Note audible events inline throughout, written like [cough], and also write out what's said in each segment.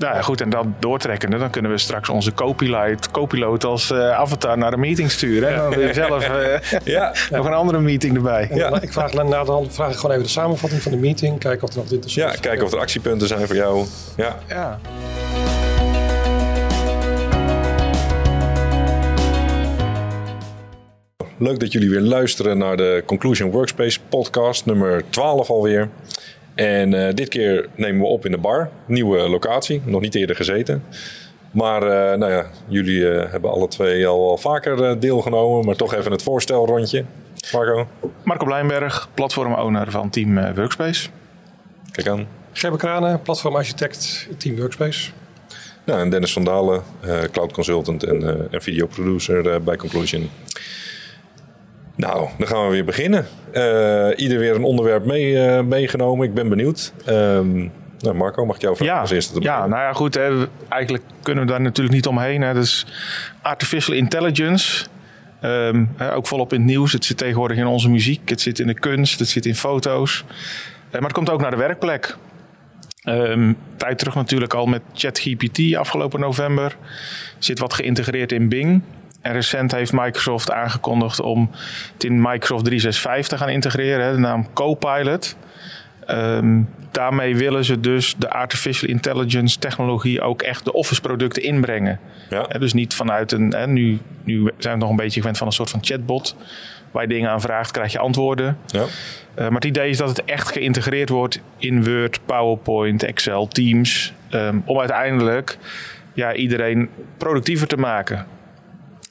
Nou ja, goed, en dan doortrekkende, dan kunnen we straks onze copilot, copilot als uh, avatar naar een meeting sturen. En dan wil je zelf uh, [laughs] ja. nog een andere meeting erbij. Ja. Ik vraag na de hand vraag ik gewoon even de samenvatting van de meeting. Kijken of er nog dit is. Ja, kijken of er actiepunten zijn voor jou. Ja. ja. Leuk dat jullie weer luisteren naar de Conclusion Workspace podcast nummer 12 alweer. En uh, dit keer nemen we op in de bar. Nieuwe locatie, nog niet eerder gezeten. Maar uh, nou ja, jullie uh, hebben alle twee al, al vaker deelgenomen, maar toch even het voorstelrondje. Marco? Marco Blijnberg, platform-owner van Team Workspace. Kijk aan. Gerben Kranen, platformarchitect Team Workspace. Nou, en Dennis van Dalen, cloud consultant en, en videoproducer bij Conclusion. Nou, dan gaan we weer beginnen. Uh, ieder weer een onderwerp mee, uh, meegenomen. Ik ben benieuwd. Um, nou Marco, mag ik jou vragen ja, als eerste te Ja, nou ja, goed. Hè. Eigenlijk kunnen we daar natuurlijk niet omheen. Hè. Dus artificial intelligence. Um, hè, ook volop in het nieuws. Het zit tegenwoordig in onze muziek. Het zit in de kunst. Het zit in foto's. Uh, maar het komt ook naar de werkplek. Um, tijd terug natuurlijk al met ChatGPT afgelopen november. Zit wat geïntegreerd in Bing. En recent heeft Microsoft aangekondigd om het in Microsoft 365 te gaan integreren, de naam Copilot. Um, daarmee willen ze dus de artificial intelligence technologie ook echt de Office producten inbrengen. Ja. dus niet vanuit een. Nu, nu zijn we nog een beetje gewend van een soort van chatbot. Waar je dingen aan vraagt, krijg je antwoorden. Ja. Uh, maar het idee is dat het echt geïntegreerd wordt in Word, PowerPoint, Excel, Teams. Um, om uiteindelijk ja, iedereen productiever te maken.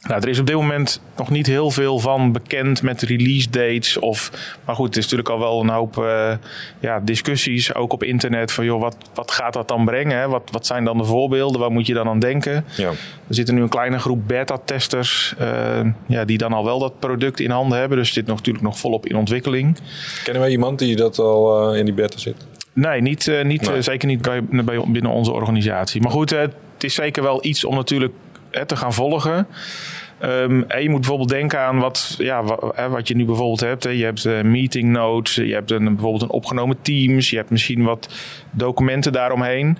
Nou, er is op dit moment nog niet heel veel van bekend met release dates. Of, maar goed, het is natuurlijk al wel een hoop uh, ja, discussies, ook op internet. Van joh, wat, wat gaat dat dan brengen? Wat, wat zijn dan de voorbeelden? Waar moet je dan aan denken? Ja. Er zitten nu een kleine groep beta-testers uh, ja, die dan al wel dat product in handen hebben. Dus zit nog, natuurlijk nog volop in ontwikkeling. Kennen wij iemand die dat al uh, in die beta zit? Nee, niet, niet, nee. zeker niet bij, bij, binnen onze organisatie. Maar goed, het is zeker wel iets om natuurlijk te gaan volgen. Um, en je moet bijvoorbeeld denken aan wat, ja, wat, je nu bijvoorbeeld hebt. Hè. Je hebt uh, meeting notes, je hebt een, bijvoorbeeld een opgenomen Teams, je hebt misschien wat documenten daaromheen.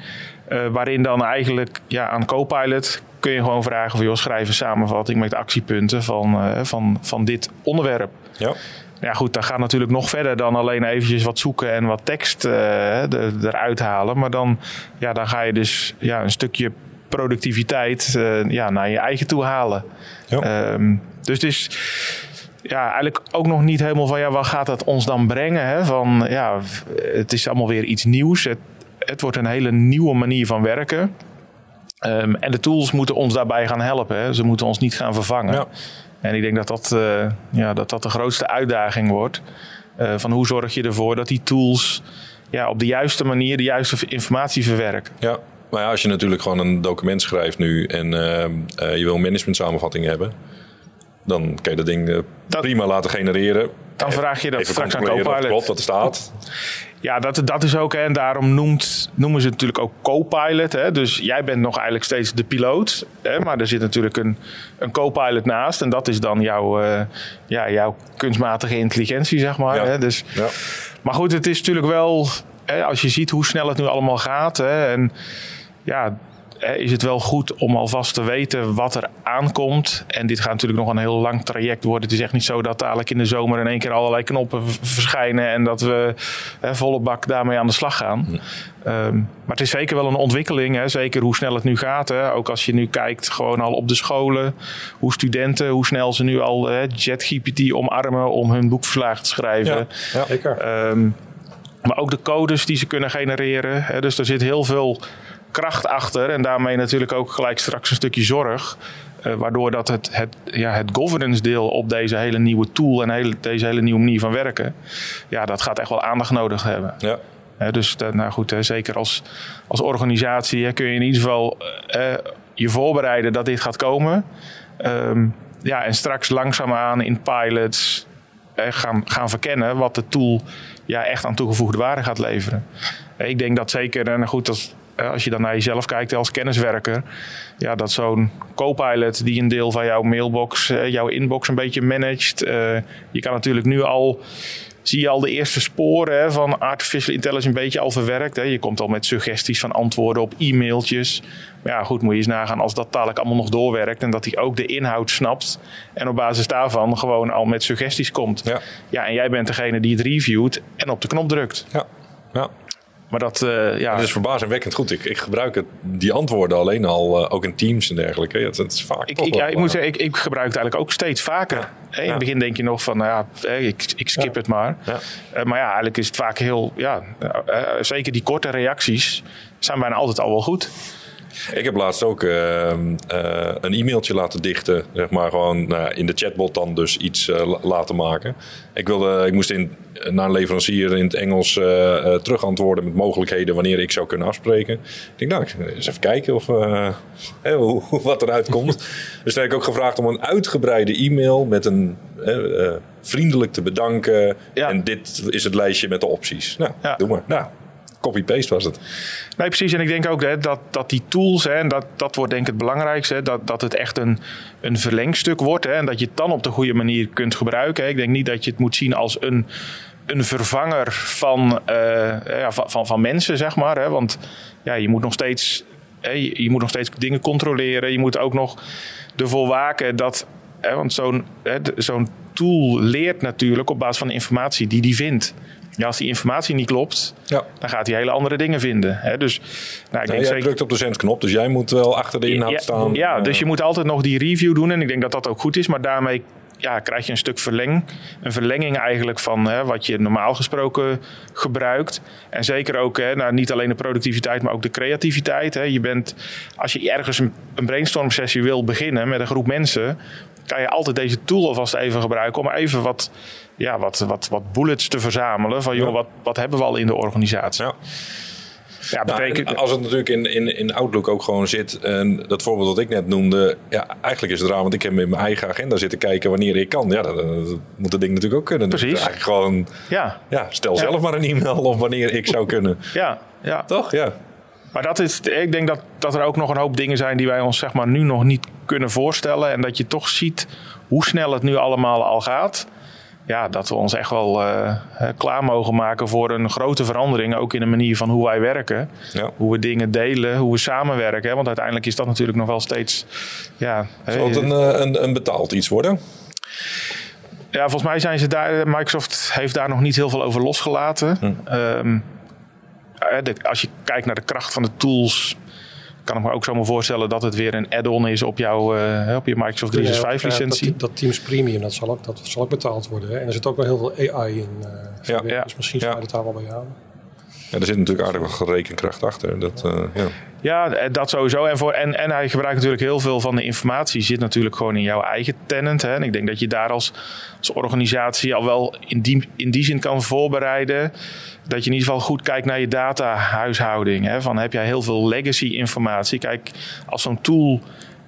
Uh, waarin dan eigenlijk ja, aan Copilot kun je gewoon vragen van joh, schrijf een samenvatting met actiepunten van, uh, van, van dit onderwerp. Ja. Ja goed, dat gaat natuurlijk nog verder dan alleen eventjes wat zoeken en wat tekst uh, eruit halen. Maar dan, ja, dan ga je dus ja, een stukje productiviteit uh, ja, naar je eigen toe halen. Ja. Um, dus het is ja, eigenlijk ook nog niet helemaal van ja, wat gaat dat ons dan brengen? Hè? Van ja, het is allemaal weer iets nieuws. Het, het wordt een hele nieuwe manier van werken. Um, en de tools moeten ons daarbij gaan helpen. Hè? Ze moeten ons niet gaan vervangen. Ja. En ik denk dat dat, uh, ja, dat dat de grootste uitdaging wordt. Uh, van hoe zorg je ervoor dat die tools ja, op de juiste manier de juiste informatie verwerken. Ja, maar ja, als je natuurlijk gewoon een document schrijft nu en uh, uh, je wil een management samenvatting hebben, dan kan je dat ding dat, prima laten genereren. Dan vraag je dat Even straks aan Copilot. Dat klopt, dat er staat. Ja, dat, dat is ook. Hè, en daarom noemt, noemen ze natuurlijk ook Copilot. Hè. Dus jij bent nog eigenlijk steeds de piloot. Hè, maar er zit natuurlijk een, een Copilot naast. En dat is dan jouw, ja, jouw kunstmatige intelligentie, zeg maar. Ja. Hè. Dus, ja. Maar goed, het is natuurlijk wel... Hè, als je ziet hoe snel het nu allemaal gaat... Hè, en ja, is het wel goed om alvast te weten wat er aankomt. En dit gaat natuurlijk nog een heel lang traject worden. Het is echt niet zo dat dadelijk in de zomer in één keer allerlei knoppen verschijnen en dat we hè, volle bak daarmee aan de slag gaan. Hm. Um, maar het is zeker wel een ontwikkeling, hè, zeker hoe snel het nu gaat. Hè. Ook als je nu kijkt gewoon al op de scholen, hoe studenten, hoe snel ze nu al JetGPT omarmen om hun boekverslagen te schrijven. Ja, ja. zeker. Um, maar ook de codes die ze kunnen genereren. Hè. Dus er zit heel veel kracht achter en daarmee natuurlijk ook gelijk straks een stukje zorg. Uh, waardoor dat het, het, ja, het governance deel op deze hele nieuwe tool en hele, deze hele nieuwe manier van werken, ja, dat gaat echt wel aandacht nodig hebben. Ja. Uh, dus nou goed, zeker als, als organisatie kun je in ieder geval je voorbereiden dat dit gaat komen. Um, ja, en straks langzaamaan in pilots gaan, gaan verkennen wat de tool ja, echt aan toegevoegde waarde gaat leveren. ik denk dat zeker, en goed, dat als je dan naar jezelf kijkt als kenniswerker, ja, dat zo'n co-pilot die een deel van jouw mailbox, jouw inbox een beetje managt. Uh, je kan natuurlijk nu al zie je al de eerste sporen hè, van artificial intelligence een beetje al verwerkt. Hè. Je komt al met suggesties van antwoorden op e-mailtjes. Maar ja, goed, moet je eens nagaan als dat dadelijk allemaal nog doorwerkt en dat hij ook de inhoud snapt. En op basis daarvan gewoon al met suggesties komt. Ja. ja en jij bent degene die het reviewt en op de knop drukt. Ja. ja. Maar dat, uh, ja. Dat is verbazingwekkend goed. Ik, ik gebruik het, die antwoorden alleen al, uh, ook in Teams en dergelijke. Dat is vaak. Ik, ik, ja, ik moet zeggen, ik, ik gebruik het eigenlijk ook steeds vaker. Ja. In het begin denk je nog van, nou ja, ik, ik skip het maar. Uh, maar ja, eigenlijk is het vaak heel, ja, zeker die korte reacties zijn bijna altijd al wel goed. Ik heb laatst ook uh, uh, een e-mailtje laten dichten. Zeg maar gewoon nou, in de chatbot dan dus iets uh, laten maken. Ik, wilde, ik moest in, naar een leverancier in het Engels terug antwoorden met mogelijkheden wanneer ik zou kunnen afspreken. Ik denk, nou, eens even kijken of, hoe, [laughs] wat eruit komt. dus toen heb ik ook gevraagd om een uitgebreide e-mail met een vriendelijk te bedanken. Ja. En dit is het lijstje met de opties. Nou, ja. doe maar. Nou, copy-paste was het. Nee, precies. En ik denk ook hè, dat, dat die tools, hè, dat, dat wordt denk ik het belangrijkste, dat, dat het echt een, een verlengstuk wordt. Hè, en dat je het dan op de goede manier kunt gebruiken. Ik denk niet dat je het moet zien als een, een vervanger van, uh, ja, van, van, mensen, zeg maar. Hè. Want ja, je moet nog steeds. Hè, je, je moet nog steeds dingen controleren. Je moet ook nog ervoor waken dat. Hè, want zo'n zo'n tool leert natuurlijk op basis van de informatie die die vindt. Ja, als die informatie niet klopt, ja. dan gaat hij hele andere dingen vinden. Hè? Dus, nou, ik denk jij drukt op de zendknop, dus jij moet wel achter de inhoud staan. Ja, uh, dus je moet altijd nog die review doen. En ik denk dat dat ook goed is. Maar daarmee ja, krijg je een stuk verleng, een verlenging eigenlijk van hè, wat je normaal gesproken gebruikt. En zeker ook hè, nou, niet alleen de productiviteit, maar ook de creativiteit. Hè. Je bent, als je ergens een, een brainstorm sessie wil beginnen met een groep mensen, kan je altijd deze tool alvast even gebruiken om even wat, ja, wat, wat, wat bullets te verzamelen. Van joh, wat, wat hebben we al in de organisatie? Ja. Ja, nou, betekent... Nou, als het natuurlijk in, in, in Outlook ook gewoon zit, en dat voorbeeld dat ik net noemde, ja, eigenlijk is het raar, want ik heb in mijn eigen agenda zitten kijken wanneer ik kan. Ja, dat, dat moet het ding natuurlijk ook kunnen. Precies. Dus eigenlijk gewoon, ja. Ja, stel ja. zelf maar een e-mail of wanneer ik zou kunnen. Ja, ja. Toch? Ja. Maar dat is, ik denk dat, dat er ook nog een hoop dingen zijn die wij ons zeg maar, nu nog niet kunnen voorstellen. En dat je toch ziet hoe snel het nu allemaal al gaat. Ja, dat we ons echt wel uh, klaar mogen maken voor een grote verandering. Ook in de manier van hoe wij werken. Ja. Hoe we dingen delen, hoe we samenwerken. Want uiteindelijk is dat natuurlijk nog wel steeds. Ja, Zal het een, een, een betaald iets worden? Ja, volgens mij zijn ze daar. Microsoft heeft daar nog niet heel veel over losgelaten. Hm. Um, als je kijkt naar de kracht van de tools, kan ik me ook zo maar voorstellen dat het weer een add-on is op, jouw, uh, op je Microsoft 365 licentie. dat, dat, Teams Premium, dat zal ook, dat zal ook betaald worden. Hè? En er zit ook wel heel veel AI in. Uh, ja, ja, dus misschien je het daar wel bij houden. Ja, er zit natuurlijk aardig wat rekenkracht achter. Dat, uh, ja. ja, dat sowieso. En, en, en hij gebruikt natuurlijk heel veel van de informatie. Zit natuurlijk gewoon in jouw eigen tenant. Hè. En ik denk dat je daar als, als organisatie al wel in die, in die zin kan voorbereiden. Dat je in ieder geval goed kijkt naar je datahuishouding. Hè. Van heb jij heel veel legacy informatie? Kijk, als zo'n tool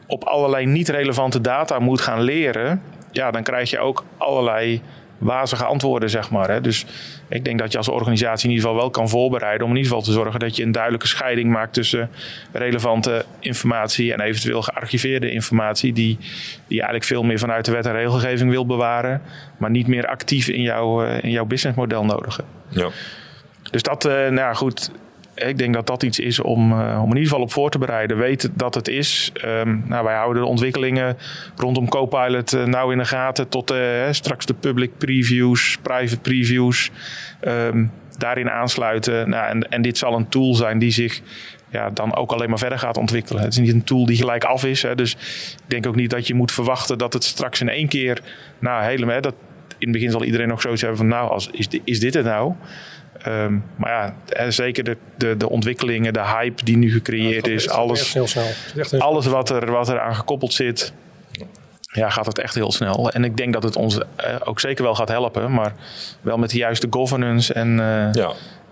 op allerlei niet relevante data moet gaan leren. Ja, dan krijg je ook allerlei wazige antwoorden, zeg maar. Hè. Dus ik denk dat je als organisatie in ieder geval wel kan voorbereiden om in ieder geval te zorgen dat je een duidelijke scheiding maakt tussen relevante informatie en eventueel gearchiveerde informatie, die, die je eigenlijk veel meer vanuit de wet en regelgeving wil bewaren, maar niet meer actief in, jouw in jouw businessmodel nodig hebt. Ja. Dus dat, uh, nou ja, goed ik denk dat dat iets is om, uh, om in ieder geval op voor te bereiden. Weet dat het is. Um, nou, wij houden de ontwikkelingen rondom Copilot uh, nauw in de gaten. Tot straks de public previews, private previews. Um, daarin aansluiten. Nou, en, en dit zal een tool zijn die zich ja, dan ook alleen maar verder gaat ontwikkelen. Het is niet een tool die gelijk af is. Hè. Dus ik denk ook niet dat je moet verwachten dat het straks in één keer... Nou, helemaal, dat, in het begin zal iedereen nog zoiets hebben van... nou, als, is, is dit het nou? Um, maar ja, zeker de, de, de ontwikkelingen, de hype die nu gecreëerd ja, is, alles, heel snel. alles wat er, wat er aan gekoppeld zit, ja, gaat het echt heel snel. En ik denk dat het ons uh, ook zeker wel gaat helpen, maar wel met de juiste governance en, uh, ja.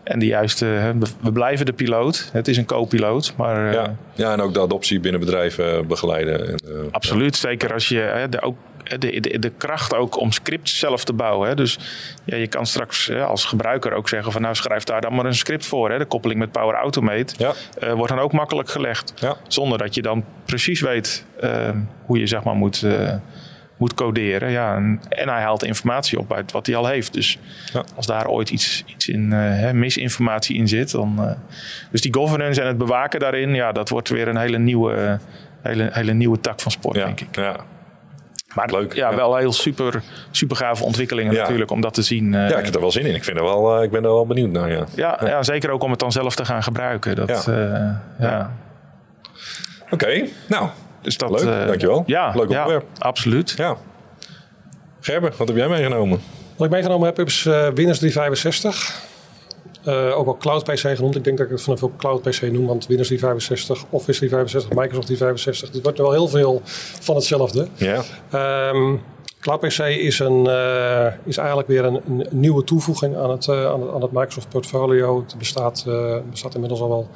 En de juiste. we blijven de piloot. Het is een co-piloot, maar. Uh, ja. ja, en ook de adoptie binnen bedrijven begeleiden. En, absoluut, zeker als je de, ook de, de, de kracht ook om scripts zelf te bouwen. Hè. Dus ja, je kan straks hè, als gebruiker ook zeggen van nou schrijf daar dan maar een script voor. Hè. De koppeling met Power Automate ja. uh, wordt dan ook makkelijk gelegd. Zonder dat je dan precies weet uh, hoe je zeg maar moet, moet coderen. Ja, en, en, hij haalt informatie op uit wat hij al heeft. Dus ja. als daar ooit iets, iets in uh, misinformatie in zit, dan. dus die governance en het bewaken daarin, ja, dat wordt weer een hele nieuwe, hele, hele nieuwe tak van sport, denk ik. Ja. Maar leuk. Ja, wel heel super, super gave ontwikkelingen natuurlijk om dat te zien. ja, ik heb er wel zin in. Ik, vind er wel, ik ben er wel benieuwd naar. Ja. Ja, ja. zeker ook om het dan zelf te gaan gebruiken. Dat, ja. Oké, nou, dus dat, leuk, uh, dankjewel. Ja, leuk onderwerp. Ja, absoluut. Ja. Gerber, wat heb jij meegenomen? Wat ik meegenomen heb is uh, Windows 365. Uh, ook wel Cloud PC genoemd. Ik denk dat ik het vanaf ook Cloud PC noem, want Windows 365, Office 365, Microsoft 365, het wordt er wel heel veel van hetzelfde. Ja. Um, Cloud PC is, een, uh, is eigenlijk weer een, een, nieuwe toevoeging aan het, uh, aan het, aan het Microsoft portfolio. Het bestaat, bestaat inmiddels al wel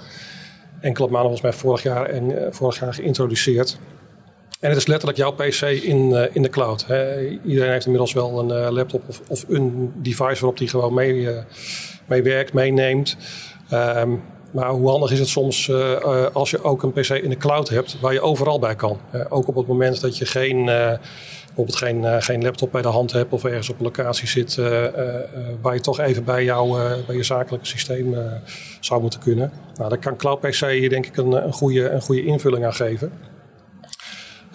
enkele maanden, volgens mij vorig jaar, en, vorig jaar geïntroduceerd. En het is letterlijk jouw PC in, in de cloud. Hè. Iedereen heeft inmiddels wel een laptop of, of, een device waarop die gewoon mee mee werkt, meeneemt. Ehm, maar hoe handig is het soms als je ook een PC in de cloud hebt waar je overal bij kan. Ook op het moment dat je geen, bijvoorbeeld geen, geen laptop bij de hand hebt of ergens op een locatie zit waar je toch even bij, jou, bij je zakelijke systeem zou moeten kunnen. Nou, daar kan Cloud PC denk ik een, een, goede, een goede invulling aan geven.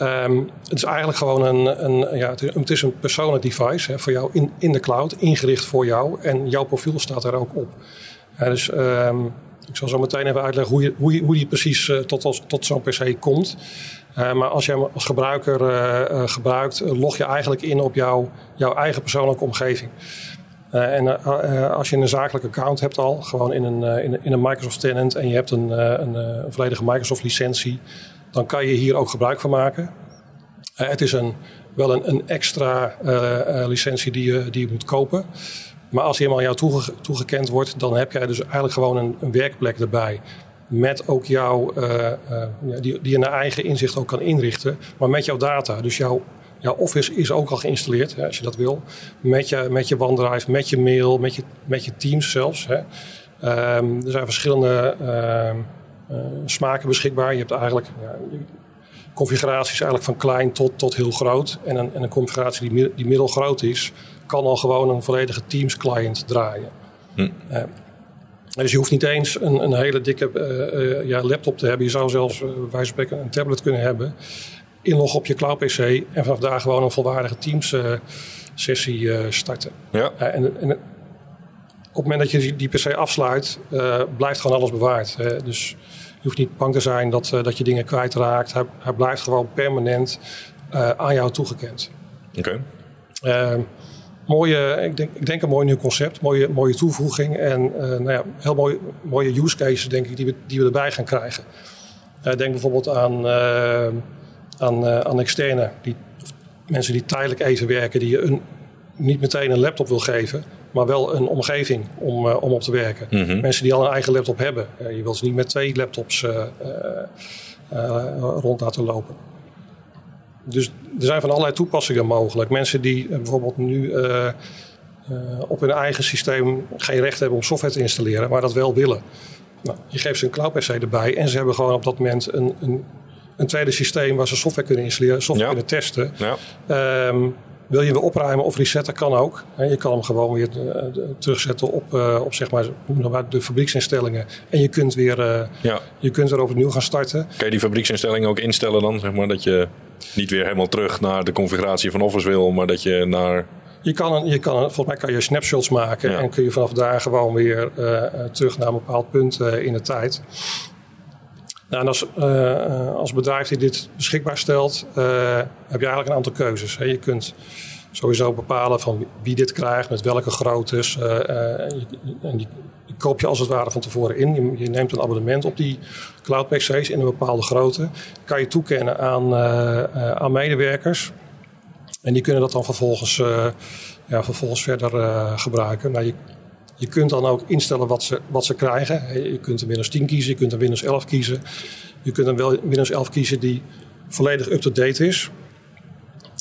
Um, het is eigenlijk gewoon een, een, ja, het is een persoonlijk device hè, voor jou in, in de cloud, ingericht voor jou. En jouw profiel staat er ook op. dus um, ik zal zo meteen even uitleggen hoe, je, hoe, je, hoe die precies uh, tot, tot zo'n PC komt. Uh, maar als je hem als gebruiker uh, gebruikt, log je eigenlijk in op jouw, jouw eigen persoonlijke omgeving. en als je een zakelijk account hebt al, gewoon in een, in, een Microsoft tenant en je hebt een, een, een volledige Microsoft licentie, dan kan je hier ook gebruik van maken. Het is een, wel een, een extra licentie die je, die je moet kopen. Maar als die helemaal jou toege, toegekend wordt, dan heb jij dus eigenlijk gewoon een, werkplek erbij. Met ook jouw, die, die je naar eigen inzicht ook kan inrichten, maar met jouw data. Dus jouw, Office is ook al geïnstalleerd, hè, als je dat wil. Met je, met je OneDrive, met je mail, met je, met je Teams zelfs. Hè. Um, er zijn verschillende uh, uh, smaken beschikbaar. Je hebt eigenlijk ja, configuraties eigenlijk van klein tot, tot heel groot. En een, en een configuratie die, die middelgroot is, kan al gewoon een volledige Teams client draaien. Hm. Uh, dus je hoeft niet eens een, een hele dikke uh, ja, laptop te hebben. Je zou zelfs bij spreken een tablet kunnen hebben. Inloggen op je cloud PC en vanaf daar gewoon een volwaardige Teams sessie starten. Ja. en, en op het moment dat je die PC afsluit, uh, blijft gewoon alles bewaard. Hè. Dus je hoeft niet bang te zijn dat, uh, dat je dingen kwijtraakt. Hij, hij blijft gewoon permanent uh, aan jou toegekend. Oké. Okay. Mooie, ik denk, ik denk een mooi nieuw concept, mooie, mooie toevoeging en nou ja, heel mooie, mooie use cases denk ik die we, die we erbij gaan krijgen. denk bijvoorbeeld aan, aan, aan externe, die, mensen die tijdelijk even werken, die je een, niet meteen een laptop wil geven, maar wel een omgeving om, uh, om op te werken. Mhm. Mensen die al een eigen laptop hebben. Uh, je wilt ze niet met twee laptops uh, rond laten lopen. Dus er zijn van allerlei toepassingen mogelijk. Mensen die bijvoorbeeld nu op hun eigen systeem geen recht hebben om software te installeren, maar dat wel willen. Nou, je geeft ze een cloud PC erbij en ze hebben gewoon op dat moment een, een, een tweede systeem waar ze software kunnen installeren, software ja. kunnen testen. Ja. Um, wil je weer opruimen of resetten, kan ook. Je kan hem gewoon weer eh, terugzetten op, op zeg maar, de fabrieksinstellingen. En je kunt weer, ja. je kunt weer overnieuw gaan starten. Kan je die fabrieksinstellingen ook instellen dan? Zeg maar, dat je niet weer helemaal terug naar de configuratie van Office wil, maar dat je naar... Je kan, je kan, volgens mij kan je snapshots maken ja. en kun je vanaf daar gewoon weer uh, terug naar een bepaald punt in de tijd. Nou, en als, uh, als bedrijf die dit beschikbaar stelt, heb je eigenlijk een aantal keuzes. Hè. Je kunt sowieso bepalen van wie dit krijgt, met welke groottes. En die, koop je als het ware van tevoren in. Je, neemt een abonnement op die cloud PC's in een bepaalde grootte. Kan je toekennen aan, aan medewerkers. En die kunnen dat dan vervolgens, ja, vervolgens verder gebruiken. Nou, je, je kunt dan ook instellen wat ze, wat ze krijgen. Je kunt een Windows 10 kiezen, je kunt een Windows 11 kiezen. Je kunt een Windows 11 kiezen die volledig up-to-date is.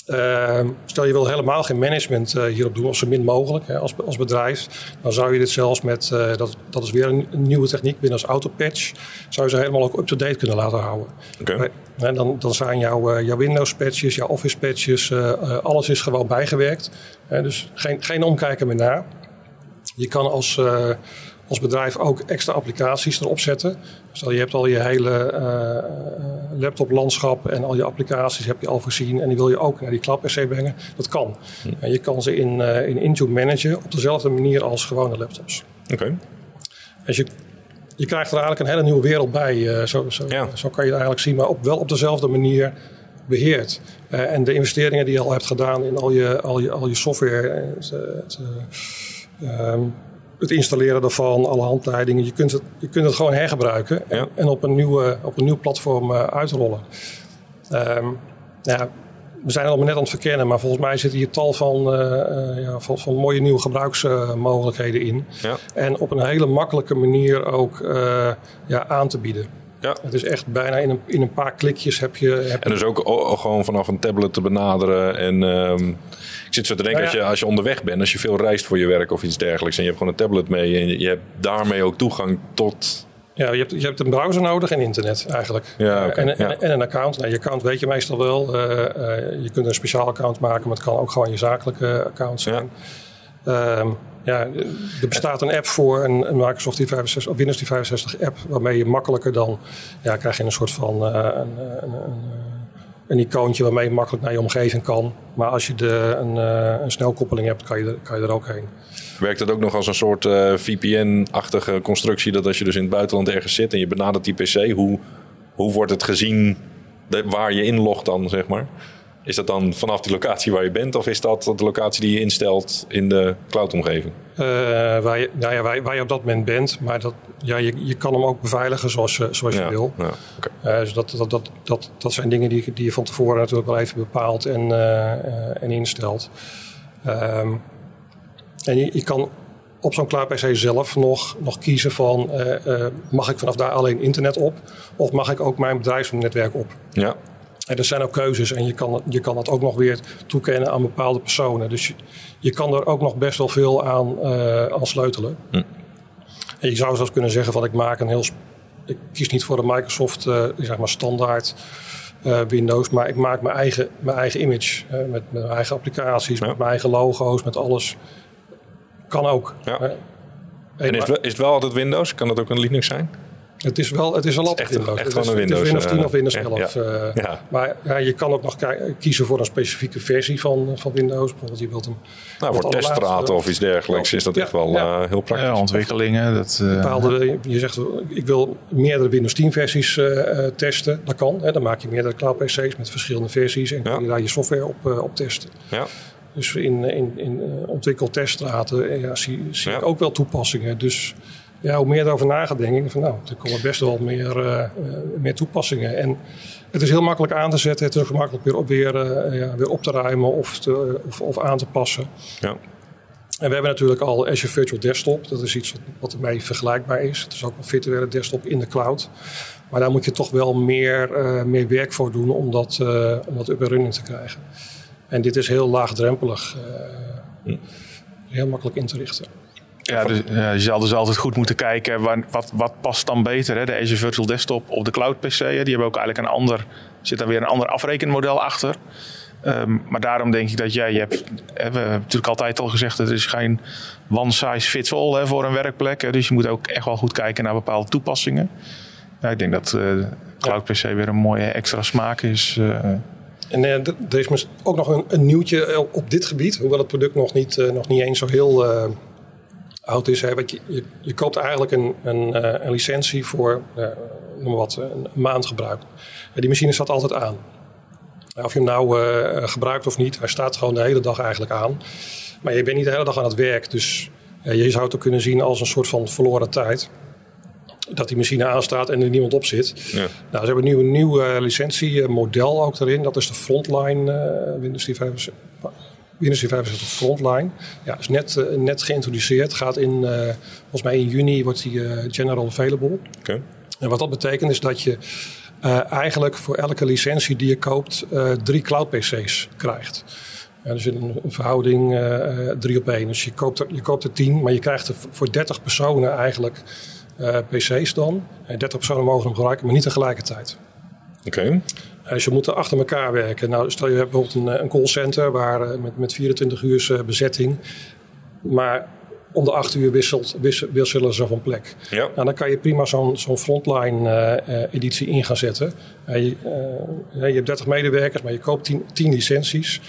Ehm, stel je wil helemaal geen management uh, hierop doen, of zo min mogelijk hè, als, als bedrijf. Dan zou je dit zelfs met, uh, dat, dat is weer een, nieuwe techniek binnen als autopatch. Zou je ze helemaal ook up-to-date kunnen laten houden. Okay. En dan, dan zijn jouw, jouw Windows patches, jouw Office patches, alles is gewoon bijgewerkt. dus geen, geen omkijken meer naar. Je kan als, als bedrijf ook extra applicaties erop zetten. Stel je hebt al je hele uh, laptoplandschap en al je applicaties heb je al voorzien en die wil je ook naar die cloud PC brengen. Dat kan. Hm. En je kan ze in, uh, in Intune managen op dezelfde manier als gewone laptops. Oké. Dus je, je krijgt er eigenlijk een hele nieuwe wereld bij. Uh, zo, zo, ja. zo kan je het eigenlijk zien, maar op, wel op dezelfde manier beheerd. en de investeringen die je al hebt gedaan in al je, al je, al je software. Het, het, um, het installeren daarvan, alle handleidingen. Je kunt het, je kunt het gewoon hergebruiken en, en op, een nieuwe, op een nieuw platform uh, uitrollen. Um, ja, we zijn allemaal net aan het verkennen, maar volgens mij zitten hier tal van, uh, uh, ja, van, van, mooie nieuwe gebruiksmogelijkheden in. Ja. En op een hele makkelijke manier ook ja, aan te bieden. Ja. Het is echt bijna in een, in een paar klikjes heb je... Heb en dus ook gewoon vanaf een tablet te benaderen. En um, ik zit zo te denken, nou ja. als, je, als je onderweg bent, als je veel reist voor je werk of iets dergelijks... en je hebt gewoon een tablet mee en je hebt daarmee ook toegang tot... Ja, je hebt, je hebt een browser nodig en internet eigenlijk. Ja, okay, en, ja. en, en, een account. Nou, je account weet je meestal wel. Uh, uh, je kunt een speciaal account maken, maar het kan ook gewoon je zakelijke account zijn. Ja. Um, ja, er bestaat een app voor, een, een Microsoft 365, of Windows 365 app, waarmee je makkelijker dan, ja, krijg je een soort van uh, een, een, een, een, icoontje waarmee je makkelijk naar je omgeving kan. Maar als je de, een, uh, een snelkoppeling hebt, kan je, kan je er ook heen. Werkt dat ook nog als een soort uh, VPN-achtige constructie, dat als je dus in het buitenland ergens zit en je benadert die PC, hoe, hoe wordt het gezien waar je inlogt dan, zeg maar? Is dat dan vanaf die locatie waar je bent, of is dat de locatie die je instelt in de cloud-omgeving? Uh, waar, je, nou ja, waar, waar, je op dat moment bent, maar dat, ja, je, je kan hem ook beveiligen zoals, zoals ja, je wil. Ja, okay. uh, dus dat, dat, dat, dat, dat zijn dingen die, die je van tevoren natuurlijk wel even bepaalt en, uh, en instelt. Um, en je, je kan op zo'n Cloud PC zelf nog, nog kiezen van mag ik vanaf daar alleen internet op, of mag ik ook mijn bedrijfsnetwerk op? Ja. En er zijn ook keuzes en je kan, je kan dat ook nog weer toekennen aan bepaalde personen. Dus je, je kan er ook nog best wel veel aan, uh, aan sleutelen. Hm. En je zou zelfs kunnen zeggen van ik maak een heel... Ik kies niet voor de Microsoft uh, zeg maar standaard uh, Windows, maar ik maak mijn eigen, mijn eigen image. met, met, mijn eigen applicaties, ja. met mijn eigen logo's, met alles. Kan ook. Ja. en is het, wel, is het wel altijd Windows? Kan dat ook een Linux zijn? Het is wel, het is al altijd Windows. Echt het is, een Windows. Het is Windows 10 of Windows 11. Ja. Uh, ja. Maar ja, je kan ook nog kiezen voor een specifieke versie van, van Windows. Bijvoorbeeld je wilt hem... Nou, voor teststraten of iets dergelijks is dat ja, echt wel ja. uh, heel praktisch. Ja, ontwikkelingen. Dat, uh, Bepaalde, je zegt, ik wil meerdere Windows 10 versies testen. Dat kan. Hè. Dan maak je meerdere cloud PC's met verschillende versies. En kun je daar je software op, op testen. Ja. Dus in, in, in ontwikkelteststraten ja, zie, zie ik ook wel toepassingen. Dus ja, hoe meer erover na gaat, denk ik van nou, er komen best wel meer, uh, meer toepassingen. En het is heel makkelijk aan te zetten, het is ook makkelijk weer op, weer, uh, ja, weer op te ruimen of, te, of, of, aan te passen. Ja. En we hebben natuurlijk al Azure Virtual Desktop, dat is iets wat, wat ermee vergelijkbaar is. Het is ook een virtuele desktop in de cloud. Maar daar moet je toch wel meer, meer werk voor doen om dat, om dat up en running te krijgen. En dit is heel laagdrempelig, hm. heel makkelijk in te richten. Ja, dus, je zal dus altijd goed moeten kijken wat, wat past dan beter. Hè? De Azure Virtual Desktop of de Cloud PC. Die hebben ook eigenlijk een ander, zit daar weer een ander afrekenmodel achter. Um, maar daarom denk ik dat jij, je hebt, hè, we hebben natuurlijk altijd al gezegd, er is geen one size fits all hè, voor een werkplek. Hè? Dus je moet ook echt wel goed kijken naar bepaalde toepassingen. Ik denk dat uh, Cloud PC weer een mooie extra smaak is. Uh, en uh, er is ook nog een, een, nieuwtje op dit gebied, hoewel het product nog niet, nog niet eens zo heel oud is. Hè, want je, je, je, koopt eigenlijk een, een, uh, een licentie voor uh, noem maar wat, een maand gebruik. Uh, die machine staat altijd aan. Of je hem nou gebruikt of niet, hij staat gewoon de hele dag eigenlijk aan. Maar je bent niet de hele dag aan het werk. Dus je zou het ook kunnen zien als een soort van verloren tijd. Dat die machine aanstaat en er niemand op zit. Ja. Nou, ze hebben nu een nieuw licentiemodel ook erin. Dat is de Frontline Windows 365. Windows 365 Frontline. Ja, is net, uh, net geïntroduceerd. Gaat in, uh, volgens mij in juni wordt die uh, general available. Okay. En wat dat betekent is dat je eigenlijk voor elke licentie die je koopt drie cloud PC's krijgt. Ja, dus in een verhouding 3 op 1. Dus je koopt, er, je koopt er 10, maar je krijgt er voor 30 personen eigenlijk PC's dan. En 30 personen mogen hem gebruiken, maar niet tegelijkertijd. Oké. Okay. Dus je moet achter elkaar werken. Nou, stel je hebt bijvoorbeeld een, een callcenter waar, met, met 24 uur bezetting. Maar om de acht uur wisselt, wisselen ze van plek. Ja. Nou, dan kan je prima zo'n zo'n frontline uh, editie in gaan zetten. Uh, je, je, hebt 30 medewerkers, maar je koopt 10, 10 licenties.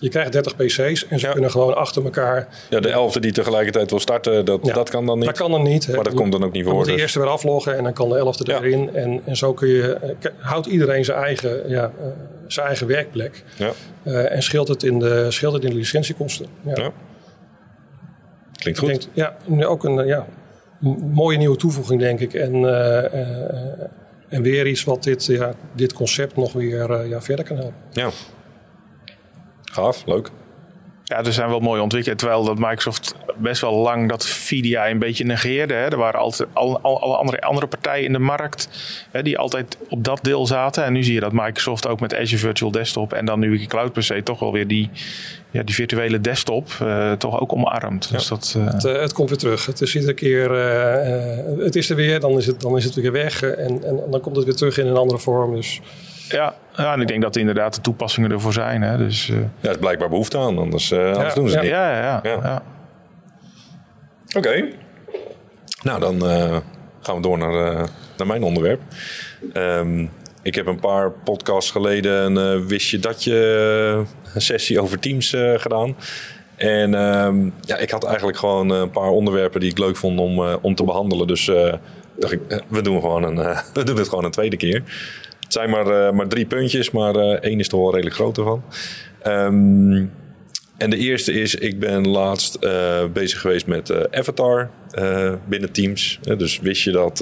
Je krijgt 30 PC's en ze ja. kunnen gewoon achter elkaar. Ja, de elfde die tegelijkertijd wil starten, dat, ja, dat kan dan niet. Dat kan dan niet. Maar dat komt dan ook niet voor. Dan moet de dus. eerste weer afloggen en dan kan de elfde erin. En, en zo kun je, houdt iedereen zijn eigen, ja, zijn eigen werkplek. Ja. en scheelt het, in de, scheelt het in de licentiekosten. Ja. Klinkt goed. Denk, ja, ook een ja, mooie nieuwe toevoeging, denk ik. En, uh, uh, en weer iets wat dit, ja, dit concept nog weer ja, verder kan helpen. Ja. Gaaf, leuk. Ja, er zijn wel mooie ontwikkelingen. Terwijl dat Microsoft best wel lang dat VDI een beetje negeerde. Hè. Er waren altijd alle, alle andere, andere partijen in de markt hè, die altijd op dat deel zaten. En nu zie je dat Microsoft ook met Azure Virtual Desktop en dan nu Cloud PC toch wel weer die, ja, die virtuele desktop uh, toch ook omarmt. Ja. Dus dat, uh... het, uh, het, komt weer terug. Het is iedere keer, het is er weer, dan is het, dan is het weer weg. En, en dan komt het weer terug in een andere vorm. Dus ja, ja, en ik denk dat inderdaad de toepassingen ervoor zijn. Hè. Dus, uh... Ja, er is blijkbaar behoefte aan, anders, uh, anders doen ze ja, niet. Ja, ja, ja. ja. Oké. Okay. Nou, dan uh, gaan we door naar, naar mijn onderwerp. Um, ik heb een paar podcasts geleden een wist je dat je een sessie over Teams gedaan. En um, ja, ik had eigenlijk gewoon een paar onderwerpen die ik leuk vond om, om te behandelen. Dus dacht ik, we doen, gewoon een, [laughs] we doen het gewoon een tweede keer. Het zijn maar, uh, maar drie puntjes, maar uh, één is toch wel redelijk groot ervan. Um, en de eerste is, ik ben laatst uh, bezig geweest met Avatar binnen Teams. dus wist je dat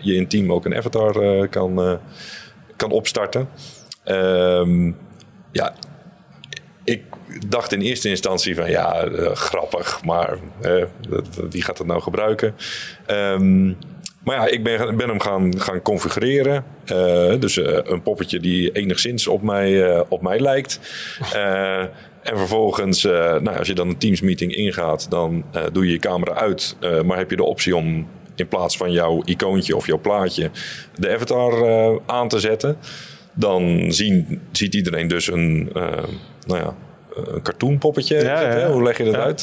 je in Team ook een Avatar kan, kan opstarten? Um, ja, ik dacht in eerste instantie van ja, grappig, maar wie gaat het nou gebruiken? Um, maar ja, ik ben, ben hem gaan, gaan configureren. Uh, dus uh, een poppetje die enigszins op mij, uh, op mij lijkt. en vervolgens, nou, als je dan een Teams meeting ingaat, dan doe je je camera uit. maar heb je de optie om in plaats van jouw icoontje of jouw plaatje de avatar aan te zetten. Dan zien, ziet iedereen dus een, nou ja, een cartoon poppetje. Ja, ja. Hoe leg je dat uit?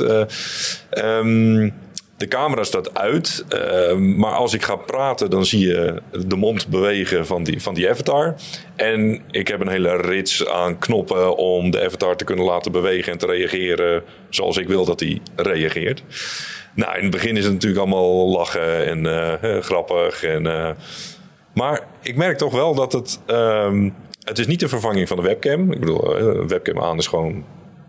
Um, de camera staat uit, uh, maar als ik ga praten, dan zie je de mond bewegen van die, van die avatar. En ik heb een hele rits aan knoppen om de avatar te kunnen laten bewegen en te reageren zoals ik wil dat hij reageert. Nou, in het begin is het natuurlijk allemaal lachen en uh, grappig. En, uh, maar ik merk toch wel dat het. Um, het is niet de vervanging van de webcam. Ik bedoel, een webcam aan is gewoon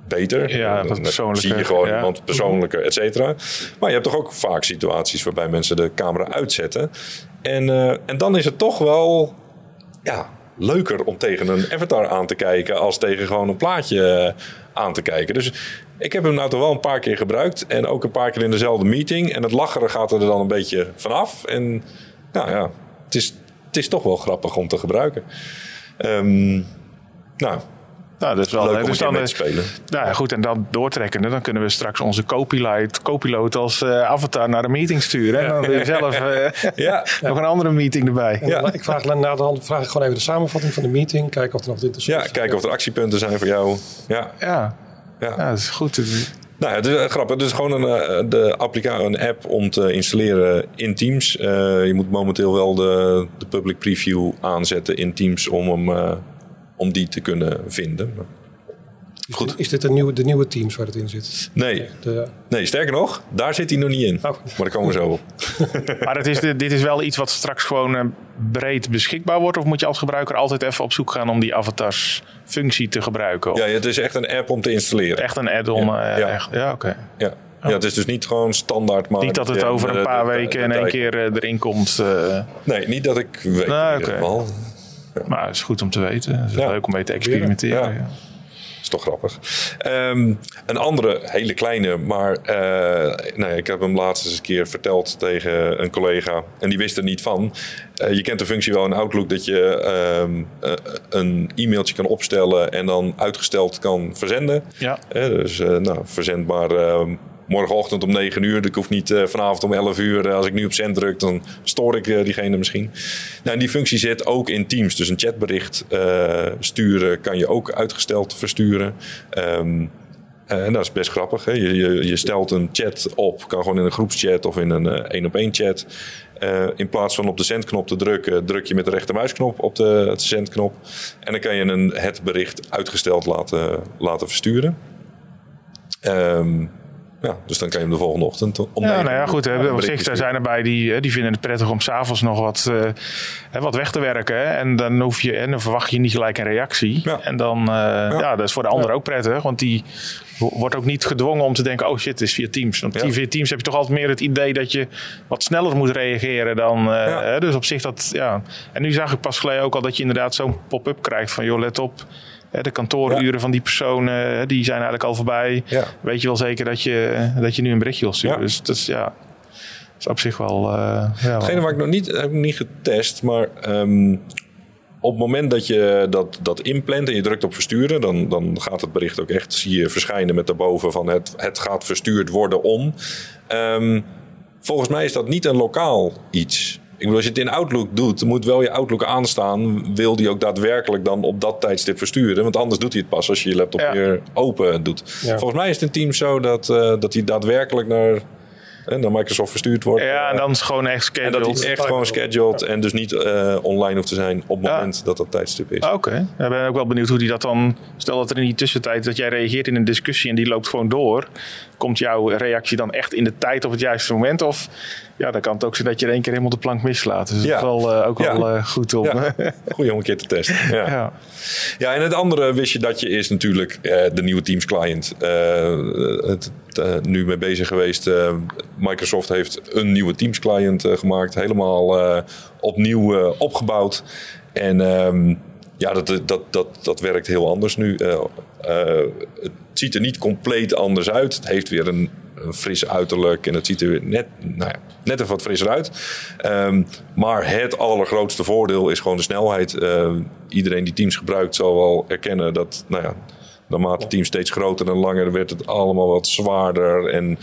beter. Ja, dat persoonlijke. zie je gewoon iemand persoonlijke, et cetera. Maar je hebt toch ook vaak situaties waarbij mensen de camera uitzetten. En, uh, en dan is het toch wel ja, leuker om tegen een avatar aan te kijken als tegen gewoon een plaatje eh, aan te kijken. Dus ik heb hem nou toch wel een paar keer gebruikt. En ook een paar keer in dezelfde meeting. En het lacheren gaat er dan een beetje vanaf. En nou ja, het is, het is toch wel grappig om te gebruiken. Um, nou, nou, dat is wel leuk om dus dan, te spelen. Nou ja, goed. En dan doortrekkende, dan kunnen we straks onze copilot, copilot als uh, avatar naar de meeting sturen. En dan doe je zelf uh, [laughs] ja. nog een andere meeting erbij. Ja. Ik vraag na de hand vraag ik gewoon even de samenvatting van de meeting. Kijken of er nog dit is. Ja, kijken of er actiepunten zijn voor jou. Ja, ja. ja. ja dat is goed. Nou ja, het is grappig. Het is gewoon een, de applicatie, een app om te installeren in Teams. Uh, je moet momenteel wel de, de public preview aanzetten in Teams om hem om die te kunnen vinden. Goed. Is dit, is dit de, nieuwe, de nieuwe teams waar het in zit? Nee. De, nee, sterker nog, daar zit hij nog niet in. Oh. Maar daar komen we zo op. [laughs] maar het is, dit is wel iets wat straks gewoon uh, breed beschikbaar wordt? Of moet je als gebruiker altijd even op zoek gaan om die avatars functie te gebruiken? Ja, het is echt een app om te installeren. Echt een add-on? Ja, uh, ja. Echt, ja oké. Okay. Ja. Ja, het is dus niet gewoon standaard. Maar niet dat het over een paar weken in één keer uh, erin komt. Uh... Nee, niet dat ik weet. Nou. Maar het is goed om te weten. Het is leuk om mee te experimenteren. Ja. is toch grappig. Ehm, een andere, hele kleine, maar uh, nou ja, ik heb hem laatst eens een keer verteld tegen een collega en die wist er niet van. Uh, je kent de functie wel in Outlook dat je um, uh, een e-mailtje kan opstellen en dan uitgesteld kan verzenden. Ja. dus nou, verzendbaar ehm, morgenochtend om 9 uur. Ik hoef niet uh, vanavond om 11 uur. Uh, als ik nu op zend druk, dan stoor ik uh, diegene misschien. Nou, en die functie zit ook in Teams. Dus een chatbericht sturen kan je ook uitgesteld versturen. Um, en dat is best grappig. Hè? Je, je, je, stelt een chat op, kan gewoon in een groepschat of in een één-op-één chat. in plaats van op de zendknop te drukken, druk je met de rechtermuisknop op de, de zendknop. En dan kan je een, het bericht uitgesteld laten, laten versturen. Um, ja, dus dan kan je hem de volgende ochtend om. Ja, nou ja, goed. Hè, op zich zijn erbij die, die vinden het prettig om s'avonds nog wat, uh, wat weg te werken. En dan, hoef je, en dan verwacht je niet gelijk een reactie. Ja. En dan, uh, ja. ja. dat is voor de ander ook prettig. Want die wordt ook niet gedwongen om te denken: oh shit, het is via Teams. Want via Teams heb je toch altijd meer het idee dat je wat sneller moet reageren dan. Uh, dus op zich dat, ja. En nu zag ik pas geleden ook al dat je inderdaad zo'n pop-up krijgt van: joh, let op de kantooruren van die personen, die zijn eigenlijk al voorbij. Weet je wel zeker dat je, dat je nu een berichtje wil sturen. Dus dat is, ja, dat is op zich wel... Uh, ja, Hetgene waar ik nog niet, heb niet getest, maar... Um, op het moment dat je dat, dat inplant en je drukt op versturen, dan, dan gaat het bericht ook echt, zie je verschijnen met daarboven van het, het gaat verstuurd worden om. Um, volgens mij is dat niet een lokaal iets. Ik bedoel, als je het in Outlook doet, moet wel je Outlook aanstaan. Wil die ook daadwerkelijk dan op dat tijdstip versturen? Want anders doet hij het pas als je je laptop weer open doet. Volgens mij is het in Teams zo dat, uh, dat hij daadwerkelijk naar en naar Microsoft verstuurd wordt. Ja, en dan is gewoon echt scheduled. En dat hij echt gewoon scheduled en dus niet uh, online hoeft te zijn op het moment dat dat tijdstip is. Ah, oké, okay. ja, ben ook wel benieuwd hoe die dat dan... Stel dat er in die tussentijd dat jij reageert in een discussie en die loopt gewoon door. Komt jouw reactie dan echt in de tijd op het juiste moment? Of ja, dan kan het ook zijn dat je er één keer helemaal de plank mislaat. Dus dat is wel, uh, ook wel uh, goed om... Ja. [laughs] Goed om een keer te testen. Ja. ja. Ja. en het andere wist je dat je is natuurlijk de nieuwe Teams client. het, nu mee bezig geweest. Microsoft heeft een nieuwe Teams client gemaakt. Helemaal opnieuw opgebouwd. En um, ja, dat, dat, dat, dat werkt heel anders nu. het ziet er niet compleet anders uit. Het heeft weer een een fris uiterlijk en het ziet er net, nou ja, net even wat frisser uit. Um, maar het allergrootste voordeel is gewoon de snelheid. Uh, iedereen die Teams gebruikt zal wel erkennen dat, nou ja, naarmate het team steeds groter en langer werd het allemaal wat zwaarder. En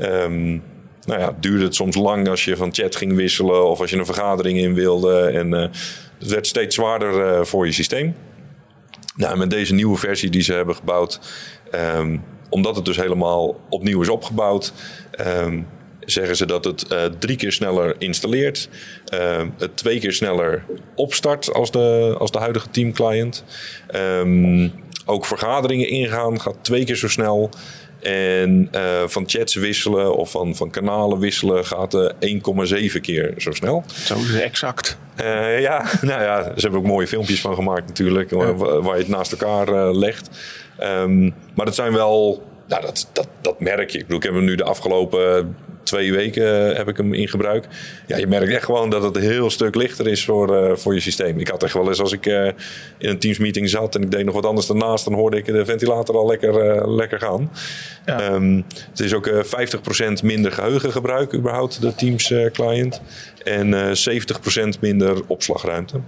um, nou ja, duurde het soms lang als je van chat ging wisselen of als je een vergadering in wilde. En uh, het werd steeds zwaarder uh, voor je systeem. Nou, met deze nieuwe versie die ze hebben gebouwd, um, omdat het dus helemaal opnieuw is opgebouwd, um, zeggen ze dat het uh, drie keer sneller installeert, uh, het twee keer sneller opstart als de, als de huidige team client. Um, ook vergaderingen ingaan gaat twee keer zo snel. En uh, van chats wisselen of van, van kanalen wisselen gaat uh, 1,7 keer zo snel. Zo is exact. Uh, ja, [laughs] nou ja, ze hebben ook mooie filmpjes van gemaakt natuurlijk, ja. waar, waar, je het naast elkaar legt. Um, maar dat zijn wel, nou, dat, dat, dat merk je. Ik bedoel, ik heb hem nu de afgelopen twee weken heb ik hem in gebruik. Ja, je merkt echt gewoon dat het een heel stuk lichter is voor, uh, voor je systeem. Ik had echt wel eens als ik uh, in een Teams meeting zat en ik deed nog wat anders daarnaast, dan hoorde ik de ventilator al lekker, uh, lekker gaan. Ja. Um, het is ook 50% minder geheugengebruik überhaupt, de Teams client. En 70% minder opslagruimte.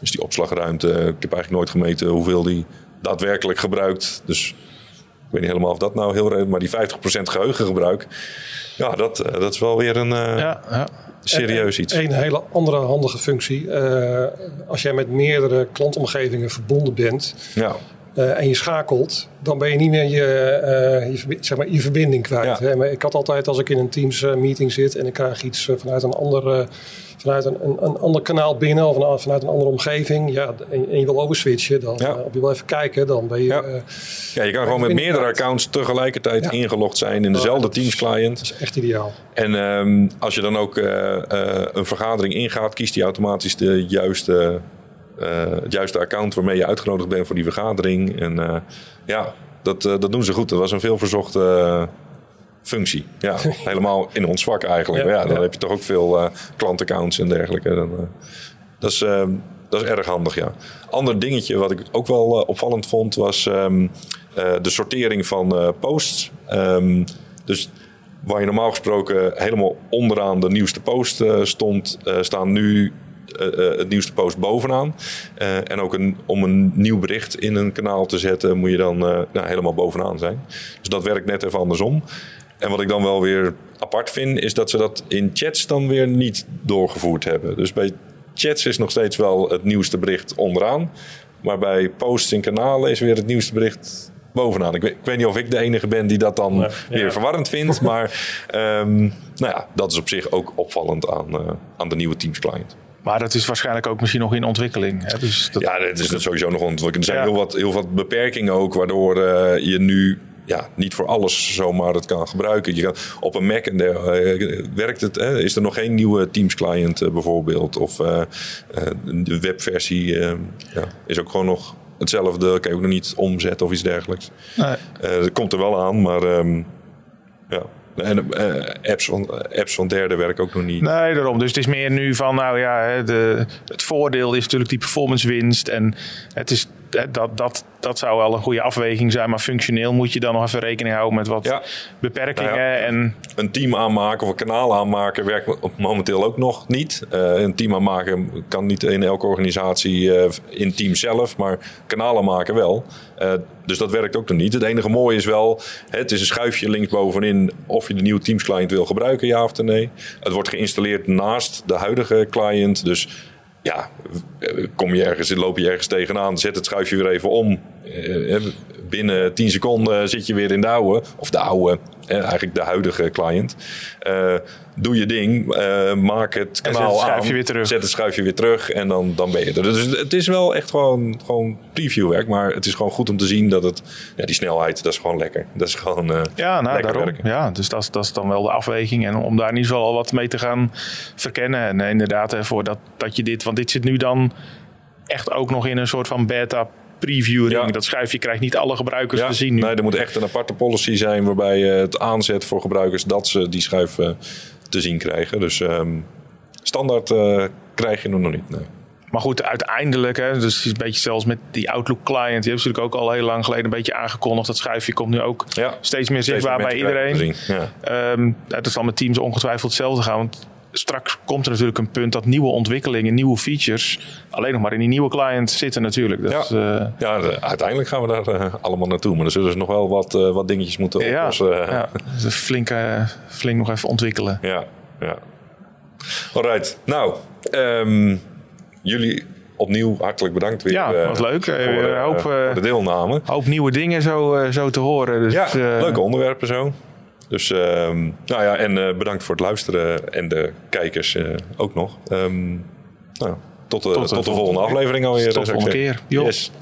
Dus die opslagruimte, ik heb eigenlijk nooit gemeten hoeveel die daadwerkelijk gebruikt. Dus ik weet niet helemaal of dat nou heel redelijk, maar die 50% geheugengebruik, ja, dat, eh, dat is wel weer een uh, ja, ja. serieus iets. Een hele andere handige functie. Uh, als jij met meerdere klantomgevingen verbonden bent ja. Uh, en je schakelt, dan ben je niet meer je, je, zeg maar, je verbinding kwijt. Ja. Hè? Maar ik had altijd als ik in een Teams meeting zit en ik krijg iets vanuit een andere vanuit een, een, een, ander kanaal binnen of een, vanuit een andere omgeving. Ja, en, en je wil overswitchen, dan ja. je wil even kijken, dan ben je... Ja, ja je kan gewoon met meerdere accounts tegelijkertijd ingelogd zijn in dezelfde Teams client. Dat is echt ideaal. En um, als je dan ook een vergadering ingaat, kiest hij automatisch de juiste, het juiste account waarmee je uitgenodigd bent voor die vergadering. En ja, dat, dat doen ze goed. Dat was een veelverzochte functie. Ja, [laughs] helemaal in ons vak eigenlijk. Ja, ja dan heb je toch ook veel uh, klantaccounts en dergelijke. Dan, uh, dat is, uh, dat is erg handig, ja. Ander dingetje wat ik ook wel eh, opvallend vond was ehm, eh, de sortering van eh, posts. Ehm, dus waar je normaal gesproken helemaal onderaan de nieuwste post eh, stond, eh, staan nu eh, eh, het nieuwste post bovenaan. Eh, en ook een, om een nieuw bericht in een kanaal te zetten, moet je dan nou, helemaal bovenaan zijn. Dus dat werkt net even andersom. En wat ik dan wel weer apart vind, is dat ze dat in chats dan weer niet doorgevoerd hebben. Dus bij chats is nog steeds wel het nieuwste bericht onderaan. Maar bij posts in kanalen is weer het nieuwste bericht bovenaan. Ik weet, ik weet niet of ik de enige ben die dat dan Ja. weer Ja. verwarrend vindt. [laughs] Maar ehm, nou ja, dat is op zich ook opvallend aan, aan de nieuwe Teams client. Maar dat is waarschijnlijk ook misschien nog in ontwikkeling. Hè? Dus dat, Ja, het is dus sowieso nog ontwikkeld. Er zijn Ja. heel, wat, heel wat beperkingen ook, waardoor eh, je nu ja, niet voor alles zomaar het kan gebruiken. Je kan, op een Mac en der, eh, werkt het, is er nog geen nieuwe Teams client eh, bijvoorbeeld. Of de webversie ja, is ook gewoon nog hetzelfde. Kan je ook nog niet omzetten of iets dergelijks. Nee. Dat komt er wel aan, maar ehm, ja. En eh, apps, van, apps van derde werken ook nog niet. Nee, daarom. Dus het is meer nu van, nou ja, de, het voordeel is natuurlijk die performance winst. En het is, dat, dat, dat zou wel een goede afweging zijn. Maar functioneel moet je dan nog even rekening houden met wat Ja. beperkingen. Nou ja. En een team aanmaken of een kanaal aanmaken werkt momenteel ook nog niet. Eh, een team aanmaken kan niet in elke organisatie eh, in team zelf, maar kanalen maken wel. Eh, dus dat werkt ook nog niet. Het enige mooie is wel, het is een schuifje linksbovenin of je de nieuwe Teams client wil gebruiken, ja of nee. Het wordt geïnstalleerd naast de huidige client, dus ja, eh, kom je ergens, loop je ergens tegenaan, zet het schuifje weer even om. Binnen 10 seconden zit je weer in de oude, of de oude, eh, eigenlijk de huidige client. Eh, doe je ding, eh, maak het zet kanaal het schuifje aan, weer terug. zet het schuifje weer terug en dan, dan ben je er. Dus het is wel echt gewoon, gewoon previewwerk, maar het is gewoon goed om te zien dat het, ja, die snelheid, dat is gewoon lekker. Dat is gewoon eh, ja, nou, lekker daarom. werken. Ja, dus dat, is- dat is dan wel de afweging. En om daar in ieder geval al wat mee te gaan verkennen. En inderdaad, hè, voordat dat je dit, want dit zit nu dan echt ook nog in een soort van beta previewing. Ja. Dat schuifje krijgt niet alle gebruikers Ja, te zien nu. nee, er moet echt een aparte policy zijn waarbij je het aanzet voor gebruikers dat ze die schuif eh, te zien krijgen. Dus ehm, standaard eh, krijg je hem nog niet. Nee. Maar goed, uiteindelijk, hè, dus een beetje zelfs met die Outlook client. Die heeft natuurlijk ook al heel lang geleden een beetje aangekondigd. Dat schuifje komt nu ook Ja, steeds meer zichtbaar bij iedereen. Ja. Ja, dat zal met Teams ongetwijfeld hetzelfde gaan. Want straks komt er natuurlijk een punt dat nieuwe ontwikkelingen, nieuwe features, alleen nog maar in die nieuwe client zitten natuurlijk. Dat, Ja. eh, Ja, de- uiteindelijk gaan we daar eh, allemaal naartoe. Maar dan zullen ze nog wel wat, eh, wat dingetjes moeten ja, oplossen. ja, [laughs] dus flink, flink nog even ontwikkelen. Ja, ja. Alright. Nou, ehm, jullie opnieuw hartelijk bedankt weer. Ja, wat leuk. Voor, hoop, voor de deelname. Hoop nieuwe dingen zo, zo te horen. Dus, Ja, leuke onderwerpen zo. Dus ehm, nou ja, en eh, bedankt voor het luisteren en de kijkers eh, ook nog. Ehm, nou, tot, de, tot, de de volgende aflevering alweer. Tot de volgende keer. Yes.